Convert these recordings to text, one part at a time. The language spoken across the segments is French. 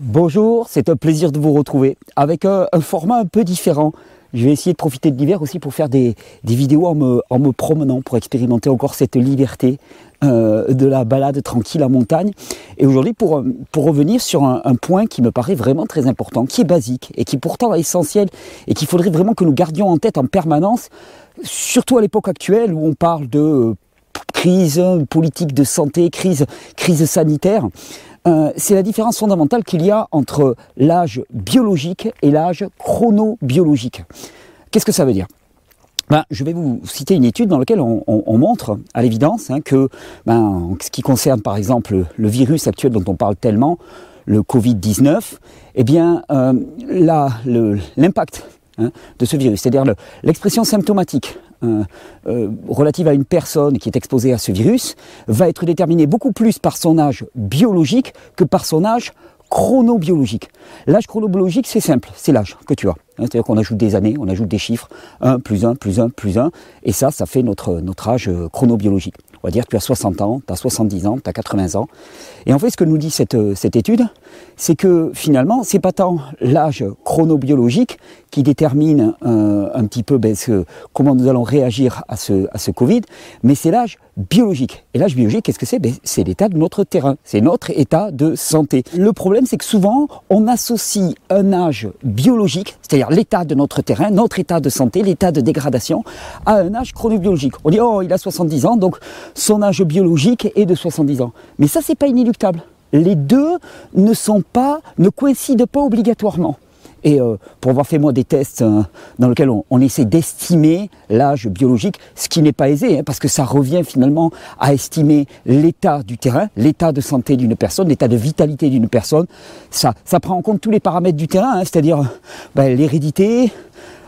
Bonjour, c'est un plaisir de vous retrouver avec un, format un peu différent. Je vais essayer de profiter de l'hiver aussi pour faire des, vidéos en me, promenant, pour expérimenter encore cette liberté euh, de la balade tranquille en montagne. Et aujourd'hui, pour, revenir sur un, point qui me paraît vraiment très important, qui est basique et qui pourtant est essentiel et qu'il faudrait vraiment que nous gardions en tête en permanence, surtout à l'époque actuelle où on parle de crise politique de santé, crise, crise sanitaire, euh, c'est la différence fondamentale qu'il y a entre l'âge biologique et l'âge chronobiologique. Qu'est-ce que ça veut dire? Ben, je vais vous citer une étude dans laquelle on, montre à l'évidence hein, que, ben, en ce qui concerne par exemple le virus actuel dont on parle tellement, le Covid-19, eh bien, euh, l'impact hein, de ce virus, c'est-à-dire l'expression symptomatique euh, euh, relative à une personne qui est exposée à ce virus va être déterminée beaucoup plus par son âge biologique que par son âge chronobiologique. L'âge chronobiologique, c'est simple, c'est l'âge que tu as. Hein, c'est-à-dire qu'on ajoute des années, on ajoute des chiffres, 1 plus 1 plus 1 plus 1, et ça, ça fait notre, âge euh, chronobiologique. On va dire que tu as 60 ans, tu as 70 ans, tu as 80 ans. Et en fait, ce que nous dit cette étude, c'est que finalement, c'est pas tant l'âge chronobiologique qui détermine euh, un petit peu ben, comment nous allons réagir à ce, Covid, mais c'est l'âge biologique. Et l'âge biologique, qu'est-ce que c'est? Ben, C'est l'état de notre terrain, c'est notre état de santé. Le problème, c'est que souvent, on associe un âge biologique, c'est-à-dire l'état de notre terrain, notre état de santé, l'état de dégradation, à un âge chronobiologique. On dit, oh, il a 70 ans, donc son âge biologique est de 70 ans. Mais ça, c'est pas inéluctable. Les deux ne sont pas, ne coïncident pas obligatoirement. Et euh, pour avoir fait moi des tests euh, dans lesquels on, essaie d'estimer l'âge biologique, ce qui n'est pas aisé, hein, parce que ça revient finalement à estimer l'état du terrain, l'état de santé d'une personne, l'état de vitalité d'une personne. Ça, ça prend en compte tous les paramètres du terrain, hein, c'est-à-dire ben, l'hérédité,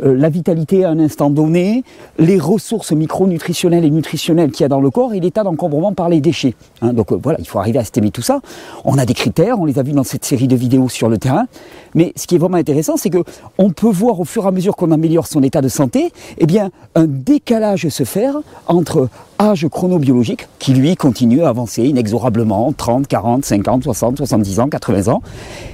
la vitalité à un instant donné, les ressources micronutritionnelles et nutritionnelles qu'il y a dans le corps et l'état d'encombrement par les déchets. Hein. donc euh, voilà, il faut arriver à estimer tout ça. On a des critères, on les a vus dans cette série de vidéos sur le terrain. Mais ce qui est vraiment intéressant, c'est que on peut voir au fur et à mesure qu'on améliore son état de santé, eh bien, un décalage se faire entre âge chronobiologique, qui lui continue à avancer inexorablement, 30, 40, 50, 60, 70 ans, 80 ans,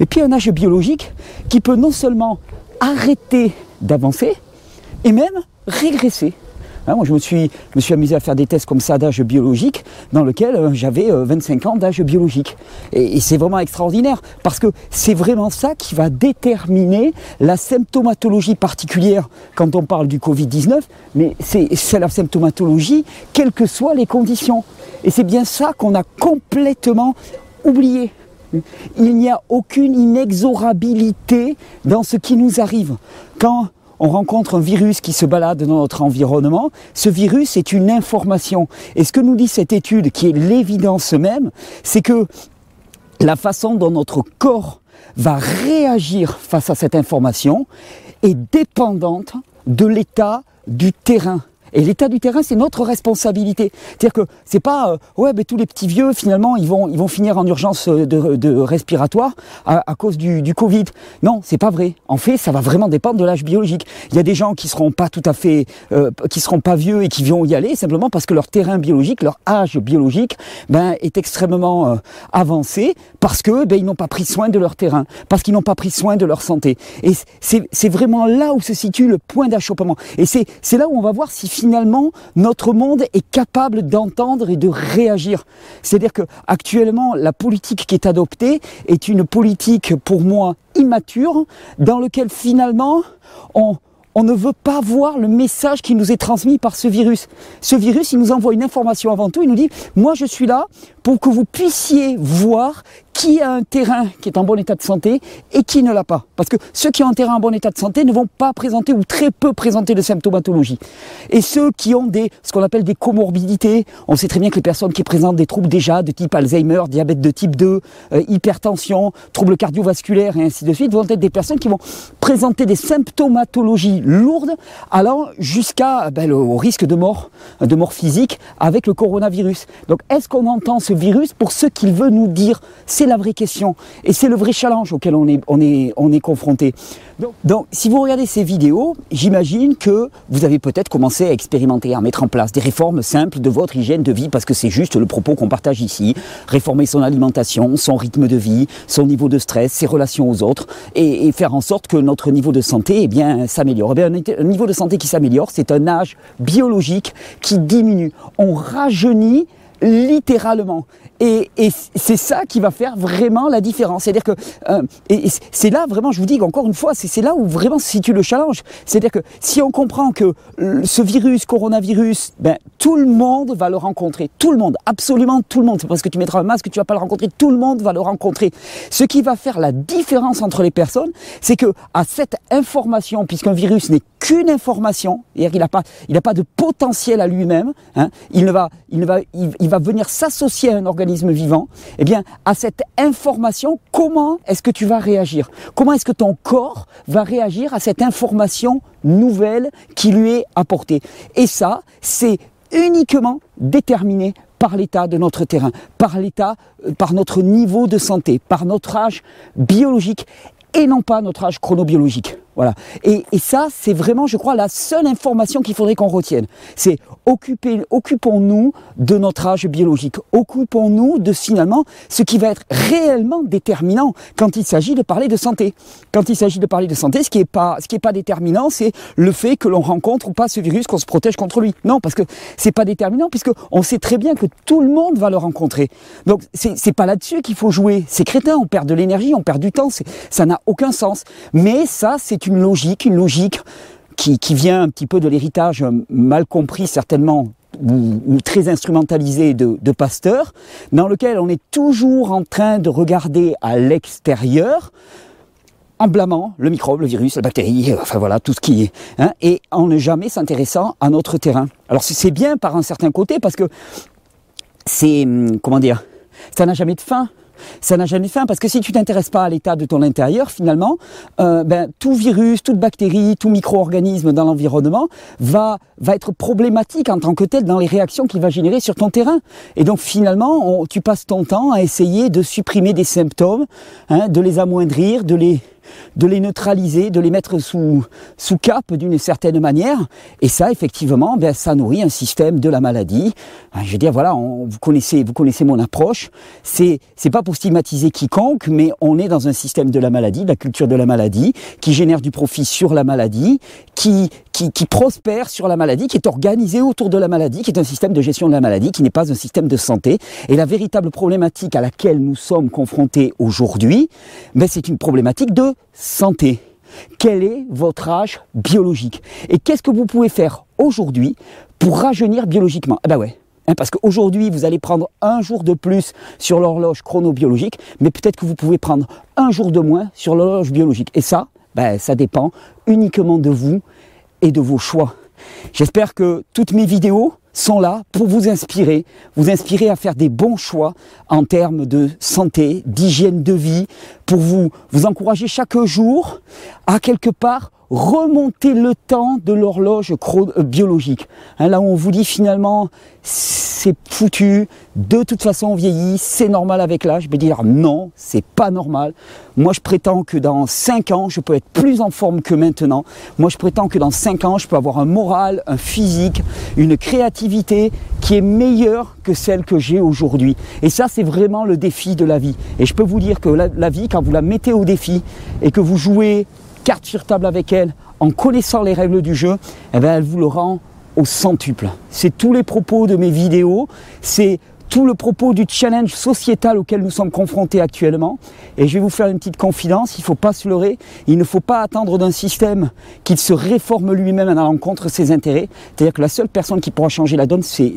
et puis un âge biologique qui peut non seulement arrêter d'avancer et même régresser. Hein, moi, je me, suis, amusé à faire des tests comme ça d'âge biologique, dans lequel euh, j'avais 25 euh, ans d'âge biologique. Et, c'est vraiment extraordinaire, parce que c'est vraiment ça qui va déterminer la symptomatologie particulière quand on parle du Covid-19, mais c'est la symptomatologie, quelles que soient les conditions. Et c'est bien ça qu'on a complètement oublié. Il n'y a aucune inexorabilité dans ce qui nous arrive. Quand on rencontre un virus qui se balade dans notre environnement, ce virus est une information. Et ce que nous dit cette étude, qui est l'évidence même, c'est que la façon dont notre corps va réagir face à cette information est dépendante de l'état du terrain. Et l'état du terrain, c'est notre responsabilité. C'est-à-dire que c'est pas, euh, ouais, mais tous les petits vieux, finalement, ils vont, ils vont finir en urgence euh, de, respiratoire à, cause du, du Covid. Non, c'est pas vrai. En fait, ça va vraiment dépendre de l'âge biologique. Il y a des gens qui seront pas tout à fait, euh, qui seront pas vieux et qui vont y aller simplement parce que leur terrain biologique, leur âge biologique, ben, est extrêmement avancé parce que ben, ils n'ont pas pris soin de leur terrain, parce qu'ils n'ont pas pris soin de leur santé. Et c'est vraiment là où se situe le point d'achoppement. Et c'est là où on va voir si finalement notre monde est capable d'entendre et de réagir. C'est-à-dire que actuellement la politique qui est adoptée est une politique pour moi immature dans lequel finalement on on ne veut pas voir le message qui nous est transmis par ce virus. Ce virus, il nous envoie une information avant tout, il nous dit, moi je suis là pour que vous puissiez voir qui a un terrain qui est en bon état de santé et qui ne l'a pas. Parce que ceux qui ont un terrain en bon état de santé ne vont pas présenter ou très peu présenter de symptomatologie. Et ceux qui ont des, ce qu'on appelle des comorbidités, on sait très bien que les personnes qui présentent des troubles déjà de type Alzheimer, diabète de type 2, euh, hypertension, troubles cardiovasculaires et ainsi de suite, vont être des personnes qui vont présenter des symptomatologies lourdes allant jusqu'à ben, au risque de mort, de mort physique avec le coronavirus. Donc est-ce qu'on entend ce virus? Pour ce qu'il veut nous dire c'est la vraie question. Et c'est le vrai challenge auquel on est, on est, on est confronté. Donc, si vous regardez ces vidéos, j'imagine que vous avez peut-être commencé à expérimenter, à mettre en place des réformes simples de votre hygiène de vie, parce que c'est juste le propos qu'on partage ici. Réformer son alimentation, son rythme de vie, son niveau de stress, ses relations aux autres, et, faire en sorte que notre niveau de santé eh bien, s'améliore. Eh un niveau de santé qui s'améliore, c'est un âge biologique qui diminue. On rajeunit littéralement. Et, c'est ça qui va faire vraiment la différence. C'est-à-dire que, euh, et, c'est là vraiment, je vous dis encore une fois, c'est là où vraiment se situe le challenge. C'est-à-dire que si on comprend que ce virus, coronavirus, ben, tout le monde va le rencontrer. Tout le monde, absolument tout le monde. C'est parce que tu mettras un masque, tu vas pas le rencontrer. Tout le monde va le rencontrer. Ce qui va faire la différence entre les personnes, c'est que à cette information, puisqu'un virus n'est qu'une information, il n'a pas, pas de potentiel à lui-même, hein, il ne va, il va, il va venir s'associer à un organisme vivant, eh bien, à cette information, comment est-ce que tu vas réagir? Comment est-ce que ton corps va réagir à cette information nouvelle qui lui est apportée? Et ça, c'est uniquement déterminé par l'état de notre terrain, par l'état, euh, par notre niveau de santé, par notre âge biologique et non pas notre âge chronobiologique. Voilà. Et, ça, c'est vraiment, je crois, la seule information qu'il faudrait qu'on retienne. C'est occupons-nous de notre âge biologique. Occupons-nous de finalement ce qui va être réellement déterminant quand il s'agit de parler de santé. Quand il s'agit de parler de santé, ce qui n'est pas, est pas déterminant, c'est le fait que l'on rencontre ou pas ce virus, qu'on se protège contre lui. Non, parce que c'est pas déterminant, puisque on sait très bien que tout le monde va le rencontrer. Donc c'est pas là-dessus qu'il faut jouer. C'est crétin, on perd de l'énergie, on perd du temps, ça n'a aucun sens. Mais ça, c'est une logique, une logique qui, vient un petit peu de l'héritage mal compris certainement ou, très instrumentalisé de, Pasteur, dans lequel on est toujours en train de regarder à l'extérieur en blâmant le microbe, le virus, la bactérie, enfin voilà, tout ce qui est, hein, et en ne jamais s'intéressant à notre terrain. Alors c'est bien par un certain côté parce que c'est, hum, comment dire, ça n'a jamais de fin ça n'a jamais fin parce que si tu t'intéresses pas à l'état de ton intérieur, finalement, euh, ben, tout virus, toute bactérie, tout micro-organisme dans l'environnement va, va être problématique en tant que tel dans les réactions qu'il va générer sur ton terrain. Et donc finalement, tu passes ton temps à essayer de supprimer des symptômes, hein, de les amoindrir, de les, de les neutraliser, de les mettre sous, sous cap d'une certaine manière. Et ça, effectivement, ben, ça nourrit un système de la maladie. Hein, je veux dire, voilà, vous, connaissez, vous connaissez mon approche. C'est, c'est pas pour stigmatiser quiconque, mais on est dans un système de la maladie, de la culture de la maladie, qui génère du profit sur la maladie, qui, qui, qui prospère sur la maladie, qui est organisé autour de la maladie, qui est un système de gestion de la maladie, qui n'est pas un système de santé. Et la véritable problématique à laquelle nous sommes confrontés aujourd'hui, ben, c'est une problématique de santé. Quel est votre âge biologique? Et qu'est-ce que vous pouvez faire aujourd'hui pour rajeunir biologiquement? Eh ben ouais, hein, parce qu'aujourd'hui, vous allez prendre un jour de plus sur l'horloge chronobiologique, mais peut-être que vous pouvez prendre un jour de moins sur l'horloge biologique. Et ça, ben, ça dépend uniquement de vous et de vos choix. J'espère que toutes mes vidéos sont là pour vous inspirer, vous inspirer à faire des bons choix en termes de santé, d'hygiène de vie, pour vous, vous encourager chaque jour à quelque part remonter le temps de l'horloge euh, biologique. Hein, là où on vous dit finalement c'est foutu, de toute façon on vieillit, c'est normal avec l'âge. Je vais dire non, c'est pas normal. Moi je prétends que dans 5 ans je peux être plus en forme que maintenant. Moi je prétends que dans 5 ans je peux avoir un moral, un physique, une créativité qui est meilleure que celle que j'ai aujourd'hui. Et ça c'est vraiment le défi de la vie. Et je peux vous dire que la vie quand vous la mettez au défi et que vous jouez carte sur table avec elle, en connaissant les règles du jeu, eh ben, elle vous le rend au centuple. C'est tous les propos de mes vidéos, c'est tout le propos du challenge sociétal auquel nous sommes confrontés actuellement. Et je vais vous faire une petite confidence, il ne faut pas se leurrer, il ne faut pas attendre d'un système qu'il se réforme lui-même à l'encontre de ses intérêts. C'est-à-dire que la seule personne qui pourra changer la donne, c'est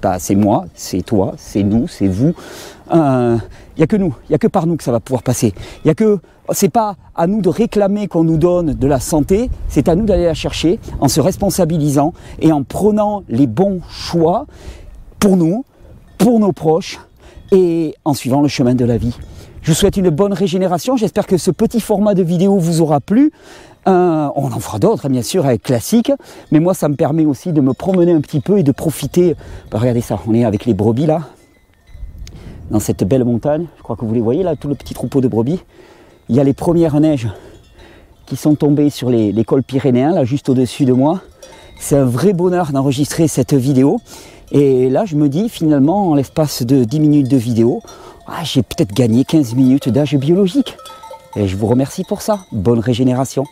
pas c'est moi, c'est toi, c'est nous, c'est vous. Il n'y a que nous, il n'y a que par nous que ça va pouvoir passer. Il y a que c'est pas à nous de réclamer qu'on nous donne de la santé, c'est à nous d'aller la chercher en se responsabilisant et en prenant les bons choix pour nous, pour nos proches et en suivant le chemin de la vie. Je vous souhaite une bonne régénération. J'espère que ce petit format de vidéo vous aura plu. Euh, on en fera d'autres, bien sûr, avec classique. Mais moi, ça me permet aussi de me promener un petit peu et de profiter. Bah, regardez ça, on est avec les brebis là dans cette belle montagne. Je crois que vous les voyez là, tout le petit troupeau de brebis. Il y a les premières neiges qui sont tombées sur les, cols pyrénéens, là juste au-dessus de moi. C'est un vrai bonheur d'enregistrer cette vidéo. Et là, je me dis finalement, en l'espace de 10 minutes de vidéo, ah, j'ai peut-être gagné 15 minutes d'âge biologique. Et je vous remercie pour ça. Bonne régénération.